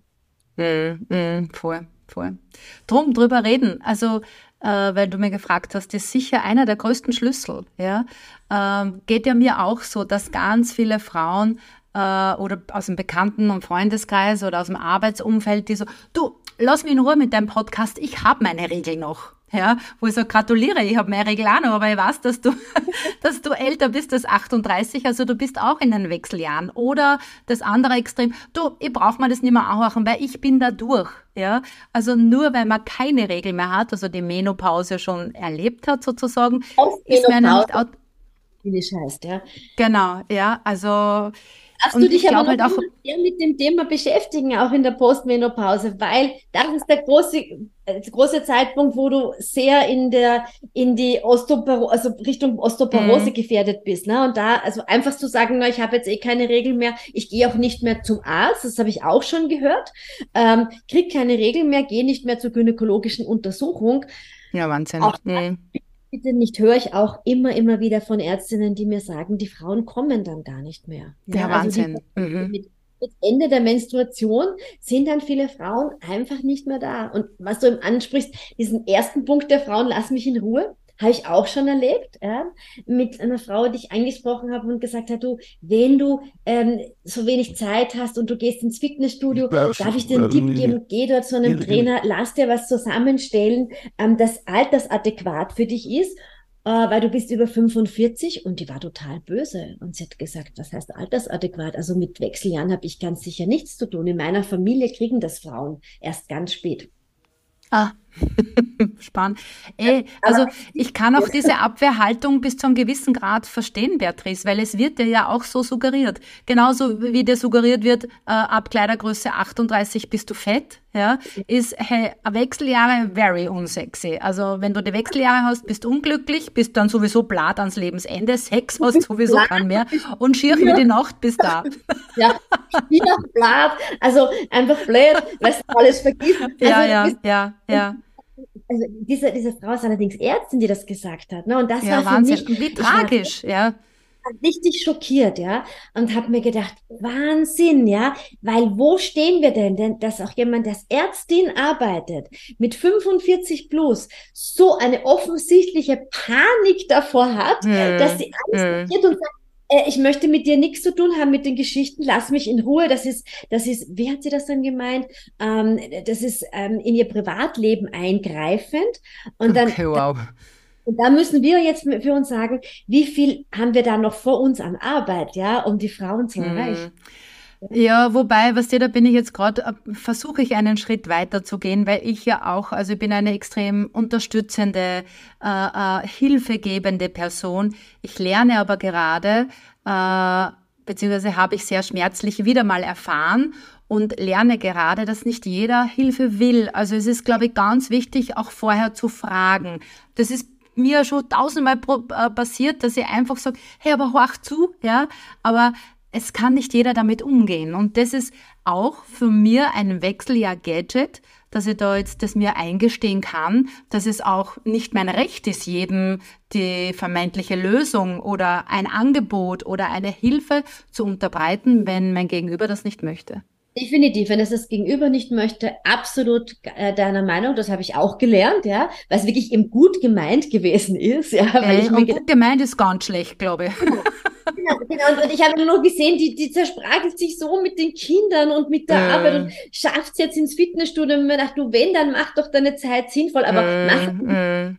Mm, mm, voll, voll. Drum drüber reden. Also, äh, weil du mir gefragt hast, ist sicher einer der größten Schlüssel. Ja? Ähm, geht ja mir auch so, dass ganz viele Frauen äh, oder aus dem Bekannten- und Freundeskreis oder aus dem Arbeitsumfeld, die so, du, lass mich in Ruhe mit deinem Podcast, ich habe meine Regel noch ja, wo ich so gratuliere, ich habe mehr Regel auch noch, aber ich weiß, dass du, dass du älter bist als 38, also du bist auch in den Wechseljahren. Oder das andere Extrem, du, ich brauche mir das nicht mehr anhören, weil ich bin da durch. Ja, also nur weil man keine Regel mehr hat, also die Menopause schon erlebt hat sozusagen, ist man nicht wie das heißt, ja. Genau, ja, also Darfst du dich aber halt auch mit dem Thema beschäftigen, auch in der Postmenopause, weil das ist der große, äh, der große Zeitpunkt, wo du sehr in der, in die Osteoporose, also Richtung Osteoporose mhm. gefährdet bist, ne? Und da, also einfach zu sagen, na, ich habe jetzt eh keine Regel mehr, ich gehe auch nicht mehr zum Arzt, das habe ich auch schon gehört, ähm, krieg keine Regel mehr, gehe nicht mehr zur gynäkologischen Untersuchung. Ja, Wahnsinn. Auch mhm bitte nicht, höre ich auch immer, immer wieder von Ärztinnen, die mir sagen, die Frauen kommen dann gar nicht mehr. Ja, ja Wahnsinn. Also die, mhm. mit, mit, Ende der Menstruation sind dann viele Frauen einfach nicht mehr da. Und was du eben ansprichst, diesen ersten Punkt der Frauen, lass mich in Ruhe. Habe ich auch schon erlebt, ja, mit einer Frau, die ich angesprochen habe und gesagt hat, du, wenn du ähm, so wenig Zeit hast und du gehst ins Fitnessstudio, darf ich dir einen Tipp geben, geh dort zu einem Trainer, lass dir was zusammenstellen, ähm, das altersadäquat für dich ist äh, weil du bist über 45 und die war total böse. Und sie hat gesagt, was heißt altersadäquat? Also mit Wechseljahren habe ich ganz sicher nichts zu tun. In meiner Familie kriegen das Frauen erst ganz spät. Ah. Spannend. Ey, also ich kann auch diese Abwehrhaltung bis zu einem gewissen Grad verstehen, Beatrice, weil es wird dir ja auch so suggeriert. Genauso wie dir suggeriert wird, äh, ab Kleidergröße 38 bist du fett, ja, ist hey, Wechseljahre very unsexy. Also wenn du die Wechseljahre hast, bist du unglücklich, bist dann sowieso blatt ans Lebensende, Sex hast sowieso keinen mehr und schier ja. wie die Nacht bist da. Ja, schier, blatt, also einfach blöd, weil du alles vergisst. Also, ja, ja, ja, ja also diese, diese Frau ist allerdings Ärztin, die das gesagt hat. Ne? Und das ja, war Wahnsinn. für mich, Wie tragisch, ja. Richtig schockiert, ja. Und habe mir gedacht, Wahnsinn, ja. Weil wo stehen wir denn? Denn dass auch jemand, der als Ärztin arbeitet, mit 45 plus, so eine offensichtliche Panik davor hat, hm, dass sie alles hm. und sagt, äh, ich möchte mit dir nichts zu tun haben mit den Geschichten, lass mich in Ruhe. Das ist, das ist, wie hat sie das dann gemeint? Ähm, das ist ähm, in ihr Privatleben eingreifend. Und dann, okay, wow. Und da müssen wir jetzt für uns sagen, wie viel haben wir da noch vor uns an Arbeit, ja, um die Frauen zu mhm. Ja, wobei, was dir, da bin ich jetzt gerade, äh, versuche ich einen Schritt weiter zu gehen, weil ich ja auch, also ich bin eine extrem unterstützende, äh, äh, hilfegebende Person. Ich lerne aber gerade, äh, beziehungsweise habe ich sehr schmerzlich wieder mal erfahren und lerne gerade, dass nicht jeder Hilfe will. Also es ist, glaube ich, ganz wichtig, auch vorher zu fragen. Das ist mir schon tausendmal äh, passiert, dass ich einfach sage, hey, aber horch zu, ja, aber es kann nicht jeder damit umgehen. Und das ist auch für mir ein Wechseljahr-Gadget, dass ich da jetzt das mir eingestehen kann, dass es auch nicht mein Recht ist, jedem die vermeintliche Lösung oder ein Angebot oder eine Hilfe zu unterbreiten, wenn mein Gegenüber das nicht möchte. Definitiv, wenn es das Gegenüber nicht möchte, absolut äh, deiner Meinung. Das habe ich auch gelernt, ja, weil es wirklich eben gut gemeint gewesen ist. Ja, weil äh, ich und gut gemeint ist ganz schlecht, glaube ich. Genau. Genau. Und ich habe nur gesehen, die, die zersprachelt sich so mit den Kindern und mit der äh. Arbeit und schafft es jetzt ins Fitnessstudio. Und mir dachte, du, wenn, dann mach doch deine Zeit sinnvoll. Aber äh. mach. Äh.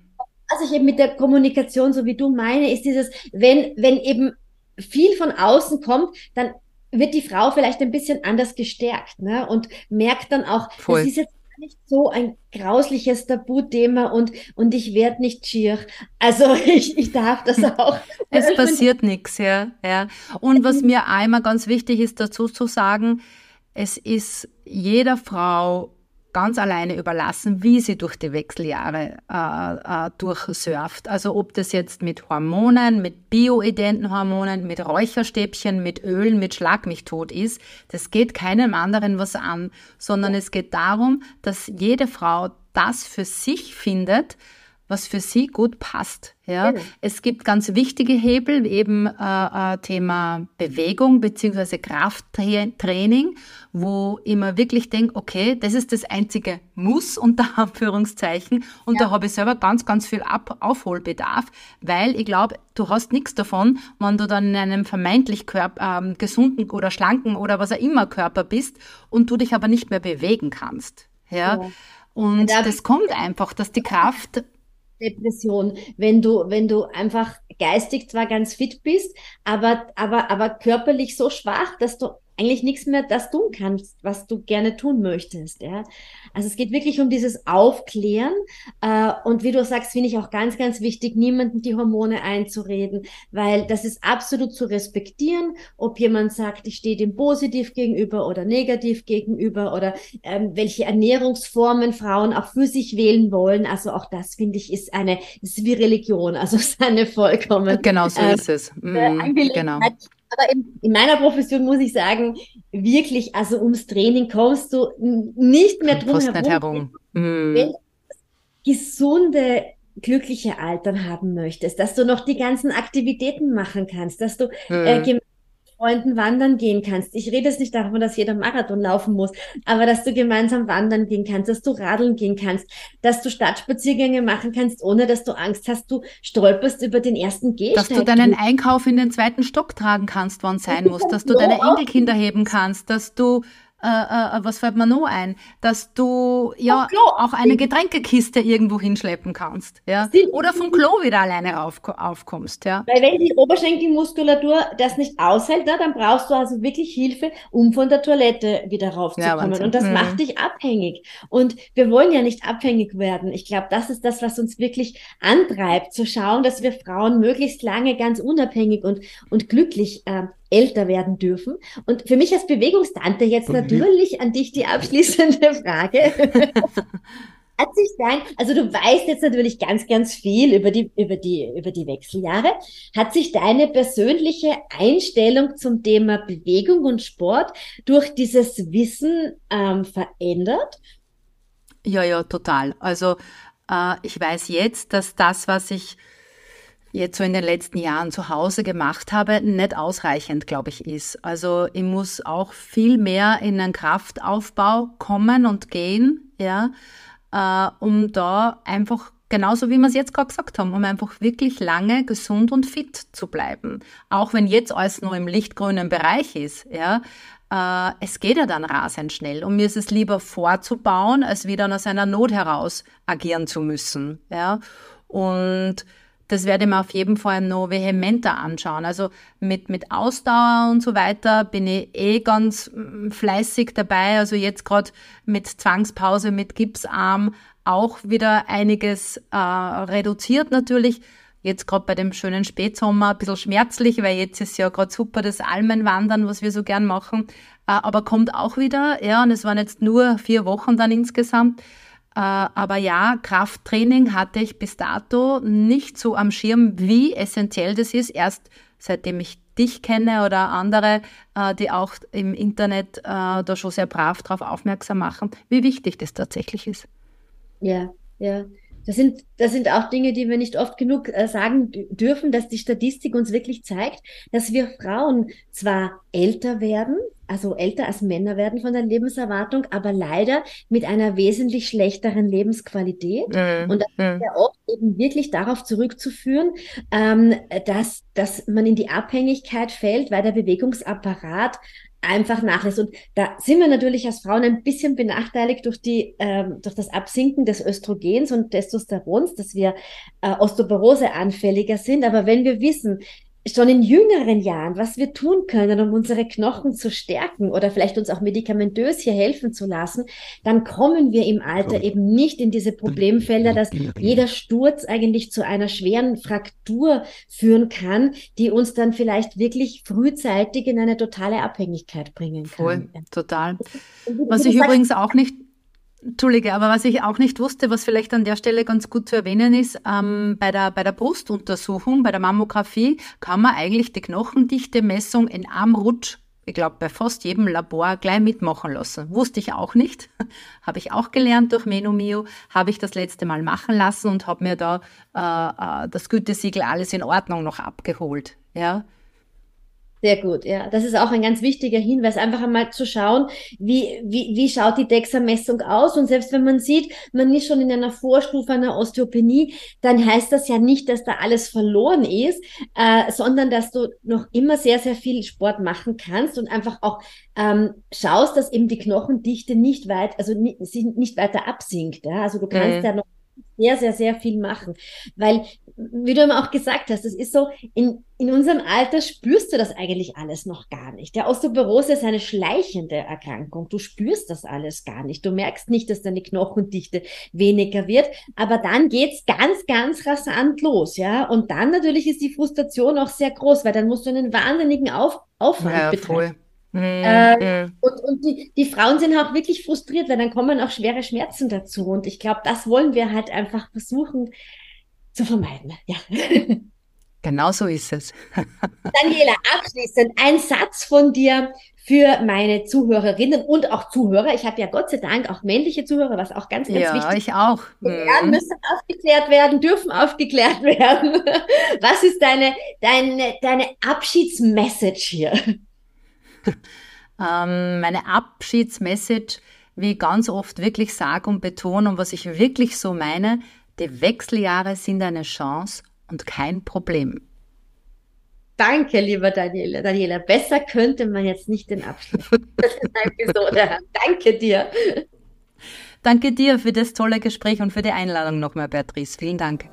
Was ich eben mit der Kommunikation, so wie du meine, ist dieses, wenn, wenn eben viel von außen kommt, dann wird die Frau vielleicht ein bisschen anders gestärkt ne? und merkt dann auch, Voll. das ist jetzt nicht so ein grausliches Tabuthema und, und ich werde nicht schier. Also ich, ich darf das auch. es passiert nichts, ja, ja. Und was mir einmal ganz wichtig ist dazu zu sagen, es ist jeder Frau ganz alleine überlassen, wie sie durch die Wechseljahre äh, äh, durchsurft. Also ob das jetzt mit Hormonen, mit bioidenten Hormonen, mit Räucherstäbchen, mit Ölen, mit Schlag mich tot ist, das geht keinem anderen was an, sondern es geht darum, dass jede Frau das für sich findet, was für sie gut passt. Ja, genau. es gibt ganz wichtige Hebel, eben äh, äh, Thema Bewegung beziehungsweise Krafttraining, wo ich mir wirklich denke, okay, das ist das einzige Muss unter Anführungszeichen und ja. da habe ich selber ganz, ganz viel Ab Aufholbedarf, weil ich glaube, du hast nichts davon, wenn du dann in einem vermeintlich Körper, ähm, gesunden oder schlanken oder was auch immer Körper bist und du dich aber nicht mehr bewegen kannst. Ja. ja. Und das kommt einfach, dass die Kraft Depression, wenn du, wenn du einfach geistig zwar ganz fit bist, aber, aber, aber körperlich so schwach, dass du eigentlich nichts mehr das tun kannst, was du gerne tun möchtest. Ja? Also es geht wirklich um dieses Aufklären äh, und wie du sagst, finde ich auch ganz, ganz wichtig, niemanden die Hormone einzureden, weil das ist absolut zu respektieren, ob jemand sagt, ich stehe dem positiv gegenüber oder negativ gegenüber oder ähm, welche Ernährungsformen Frauen auch für sich wählen wollen. Also auch das finde ich ist eine, ist wie Religion, also ist eine vollkommen genau so äh, ist es. Mm, genau aber in, in, meiner Profession muss ich sagen, wirklich, also ums Training kommst du nicht mehr drum herum. Nicht herum. Mm. Wenn du gesunde, glückliche Altern haben möchtest, dass du noch die ganzen Aktivitäten machen kannst, dass du mm. äh, Freunden wandern gehen kannst. Ich rede jetzt nicht davon, dass jeder Marathon laufen muss, aber dass du gemeinsam wandern gehen kannst, dass du radeln gehen kannst, dass du Stadtspaziergänge machen kannst, ohne dass du Angst hast, du stolperst über den ersten Gehsteig. Dass du deinen Einkauf in den zweiten Stock tragen kannst, wann sein muss, dass du deine Enkelkinder heben kannst, dass du äh, äh, was fällt mir noch ein? Dass du ja auch eine Getränkekiste irgendwo hinschleppen kannst, ja? Oder vom Klo wieder alleine auf, aufkommst, ja? Weil wenn die Oberschenkelmuskulatur das nicht aushält, na, dann brauchst du also wirklich Hilfe, um von der Toilette wieder raufzukommen. Ja, und das mhm. macht dich abhängig. Und wir wollen ja nicht abhängig werden. Ich glaube, das ist das, was uns wirklich antreibt, zu schauen, dass wir Frauen möglichst lange ganz unabhängig und, und glücklich äh, älter werden dürfen. Und für mich als Bewegungstante jetzt natürlich an dich die abschließende Frage. Hat sich dein, also du weißt jetzt natürlich ganz, ganz viel über die, über die, über die Wechseljahre. Hat sich deine persönliche Einstellung zum Thema Bewegung und Sport durch dieses Wissen ähm, verändert? Ja, ja, total. Also äh, ich weiß jetzt, dass das, was ich jetzt so in den letzten Jahren zu Hause gemacht habe, nicht ausreichend, glaube ich, ist. Also ich muss auch viel mehr in einen Kraftaufbau kommen und gehen, ja, äh, um da einfach genauso wie wir es jetzt gerade gesagt haben, um einfach wirklich lange gesund und fit zu bleiben. Auch wenn jetzt alles nur im lichtgrünen Bereich ist, ja. Äh, es geht ja dann rasend schnell und mir ist es lieber vorzubauen, als wieder aus einer Not heraus agieren zu müssen, ja. Und das werde ich mir auf jeden Fall noch vehementer anschauen. Also mit, mit Ausdauer und so weiter bin ich eh ganz mm, fleißig dabei. Also jetzt gerade mit Zwangspause, mit Gipsarm auch wieder einiges äh, reduziert natürlich. Jetzt gerade bei dem schönen Spätsommer ein bisschen schmerzlich, weil jetzt ist ja gerade super das Almenwandern, was wir so gern machen. Äh, aber kommt auch wieder, ja, und es waren jetzt nur vier Wochen dann insgesamt. Äh, aber ja, Krafttraining hatte ich bis dato nicht so am Schirm, wie essentiell das ist. Erst seitdem ich dich kenne oder andere, äh, die auch im Internet äh, da schon sehr brav darauf aufmerksam machen, wie wichtig das tatsächlich ist. Ja, ja. Das sind, das sind auch Dinge, die wir nicht oft genug sagen dürfen, dass die Statistik uns wirklich zeigt, dass wir Frauen zwar älter werden, also älter als Männer werden von der Lebenserwartung, aber leider mit einer wesentlich schlechteren Lebensqualität. Mhm. Und das mhm. ist ja oft eben wirklich darauf zurückzuführen, ähm, dass, dass man in die Abhängigkeit fällt, weil der Bewegungsapparat einfach nachlässt. Und da sind wir natürlich als Frauen ein bisschen benachteiligt durch die, ähm, durch das Absinken des Östrogens und Testosterons, dass wir äh, Osteoporose anfälliger sind. Aber wenn wir wissen, schon in jüngeren Jahren, was wir tun können, um unsere Knochen zu stärken oder vielleicht uns auch medikamentös hier helfen zu lassen, dann kommen wir im Alter eben nicht in diese Problemfelder, dass jeder Sturz eigentlich zu einer schweren Fraktur führen kann, die uns dann vielleicht wirklich frühzeitig in eine totale Abhängigkeit bringen kann. Voll, total. Was ich übrigens auch nicht Entschuldige, aber was ich auch nicht wusste, was vielleicht an der Stelle ganz gut zu erwähnen ist, ähm, bei, der, bei der Brustuntersuchung, bei der Mammographie, kann man eigentlich die Knochendichte-Messung in einem Rutsch, ich glaube bei fast jedem Labor, gleich mitmachen lassen. Wusste ich auch nicht. habe ich auch gelernt durch Menomio, habe ich das letzte Mal machen lassen und habe mir da äh, äh, das Gütesiegel alles in Ordnung noch abgeholt. Ja, sehr gut, ja. Das ist auch ein ganz wichtiger Hinweis, einfach einmal zu schauen, wie, wie, wie schaut die DEXA-Messung aus. Und selbst wenn man sieht, man ist schon in einer Vorstufe einer Osteopenie, dann heißt das ja nicht, dass da alles verloren ist, äh, sondern dass du noch immer sehr, sehr viel Sport machen kannst und einfach auch ähm, schaust, dass eben die Knochendichte nicht weit, also nicht, nicht weiter absinkt. Ja? Also du kannst mhm. ja noch sehr, sehr, sehr viel machen. Weil, wie du immer auch gesagt hast, es ist so, in, in unserem Alter spürst du das eigentlich alles noch gar nicht. Der Osteoporose ist eine schleichende Erkrankung. Du spürst das alles gar nicht. Du merkst nicht, dass deine Knochendichte weniger wird. Aber dann geht's ganz, ganz rasant los, ja. Und dann natürlich ist die Frustration auch sehr groß, weil dann musst du einen wahnsinnigen Auf Aufwand ja, betreiben. Voll. Mhm. Äh, und und die, die Frauen sind auch wirklich frustriert, weil dann kommen auch schwere Schmerzen dazu. Und ich glaube, das wollen wir halt einfach versuchen zu vermeiden. Ja. Genau so ist es. Daniela, abschließend ein Satz von dir für meine Zuhörerinnen und auch Zuhörer. Ich habe ja Gott sei Dank auch männliche Zuhörer, was auch ganz, ganz ja, wichtig ist. Ja, ich auch. Ja, mhm. müssen aufgeklärt werden, dürfen aufgeklärt werden. Was ist deine, deine, deine Abschiedsmessage hier? ähm, meine Abschiedsmessage, wie ich ganz oft wirklich sage und betone und was ich wirklich so meine, die Wechseljahre sind eine Chance und kein Problem. Danke, lieber Daniela. Daniela, besser könnte man jetzt nicht den Abschluss der Episode haben. Danke dir. Danke dir für das tolle Gespräch und für die Einladung nochmal, Beatrice. Vielen Dank.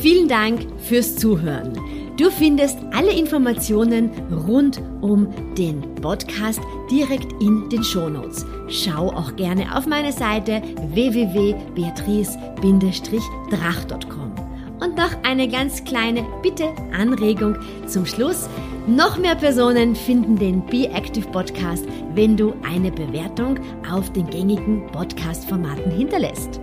Vielen Dank fürs Zuhören. Du findest alle Informationen rund um den Podcast direkt in den Shownotes. Schau auch gerne auf meine Seite www.beatrice-drach.com. Und noch eine ganz kleine Bitte, Anregung zum Schluss. Noch mehr Personen finden den Be Active Podcast, wenn du eine Bewertung auf den gängigen Podcast-Formaten hinterlässt.